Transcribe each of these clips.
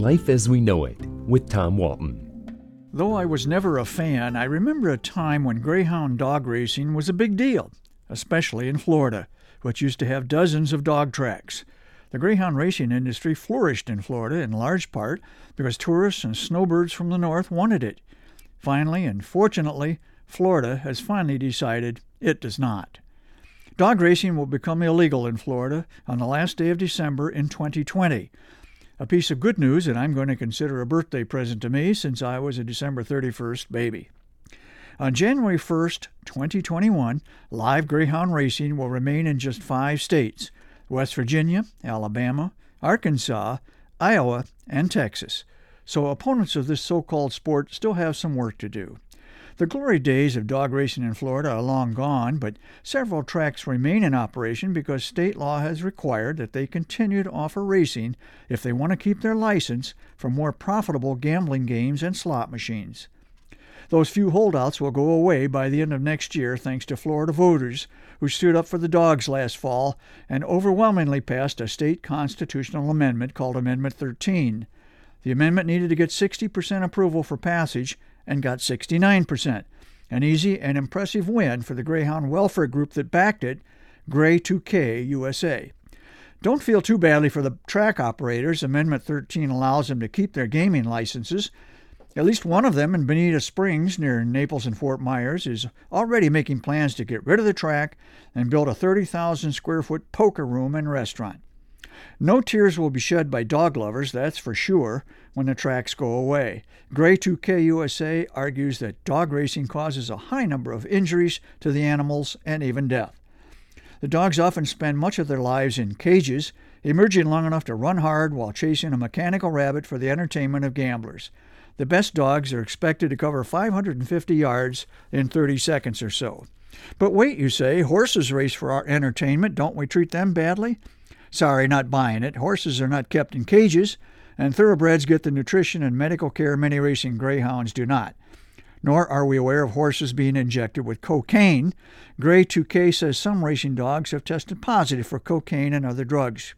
Life as We Know It with Tom Walton. Though I was never a fan, I remember a time when greyhound dog racing was a big deal, especially in Florida, which used to have dozens of dog tracks. The greyhound racing industry flourished in Florida in large part because tourists and snowbirds from the north wanted it. Finally, and fortunately, Florida has finally decided it does not. Dog racing will become illegal in Florida on the last day of December in 2020. A piece of good news that I'm going to consider a birthday present to me since I was a December 31st baby. On January 1st, 2021, live greyhound racing will remain in just five states West Virginia, Alabama, Arkansas, Iowa, and Texas. So opponents of this so called sport still have some work to do. The glory days of dog racing in Florida are long gone, but several tracks remain in operation because state law has required that they continue to offer racing if they want to keep their license for more profitable gambling games and slot machines. Those few holdouts will go away by the end of next year thanks to Florida voters who stood up for the dogs last fall and overwhelmingly passed a state constitutional amendment called Amendment 13. The amendment needed to get 60% approval for passage and got 69%. An easy and impressive win for the Greyhound Welfare Group that backed it, Grey 2K USA. Don't feel too badly for the track operators. Amendment 13 allows them to keep their gaming licenses. At least one of them in Bonita Springs, near Naples and Fort Myers, is already making plans to get rid of the track and build a 30,000 square foot poker room and restaurant. No tears will be shed by dog lovers, that's for sure, when the tracks go away. Grey 2K USA argues that dog racing causes a high number of injuries to the animals and even death. The dogs often spend much of their lives in cages, emerging long enough to run hard while chasing a mechanical rabbit for the entertainment of gamblers. The best dogs are expected to cover 550 yards in 30 seconds or so. But wait, you say, horses race for our entertainment. Don't we treat them badly? Sorry, not buying it. Horses are not kept in cages, and thoroughbreds get the nutrition and medical care many racing greyhounds do not. Nor are we aware of horses being injected with cocaine. Grey 2K says some racing dogs have tested positive for cocaine and other drugs.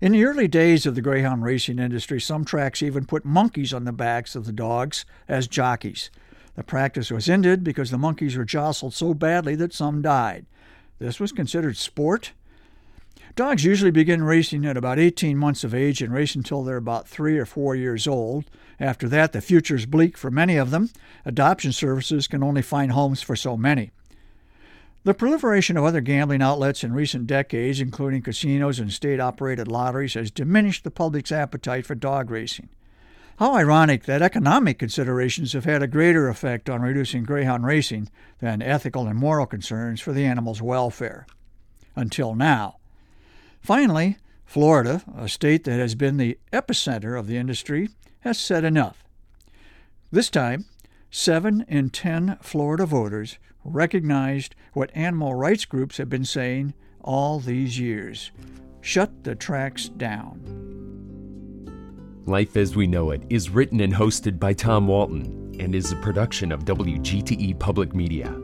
In the early days of the greyhound racing industry, some tracks even put monkeys on the backs of the dogs as jockeys. The practice was ended because the monkeys were jostled so badly that some died. This was considered sport Dogs usually begin racing at about 18 months of age and race until they're about three or four years old. After that, the future is bleak for many of them. Adoption services can only find homes for so many. The proliferation of other gambling outlets in recent decades, including casinos and state operated lotteries, has diminished the public's appetite for dog racing. How ironic that economic considerations have had a greater effect on reducing greyhound racing than ethical and moral concerns for the animal's welfare. Until now. Finally, Florida, a state that has been the epicenter of the industry, has said enough. This time, seven in ten Florida voters recognized what animal rights groups have been saying all these years shut the tracks down. Life as We Know It is written and hosted by Tom Walton and is a production of WGTE Public Media.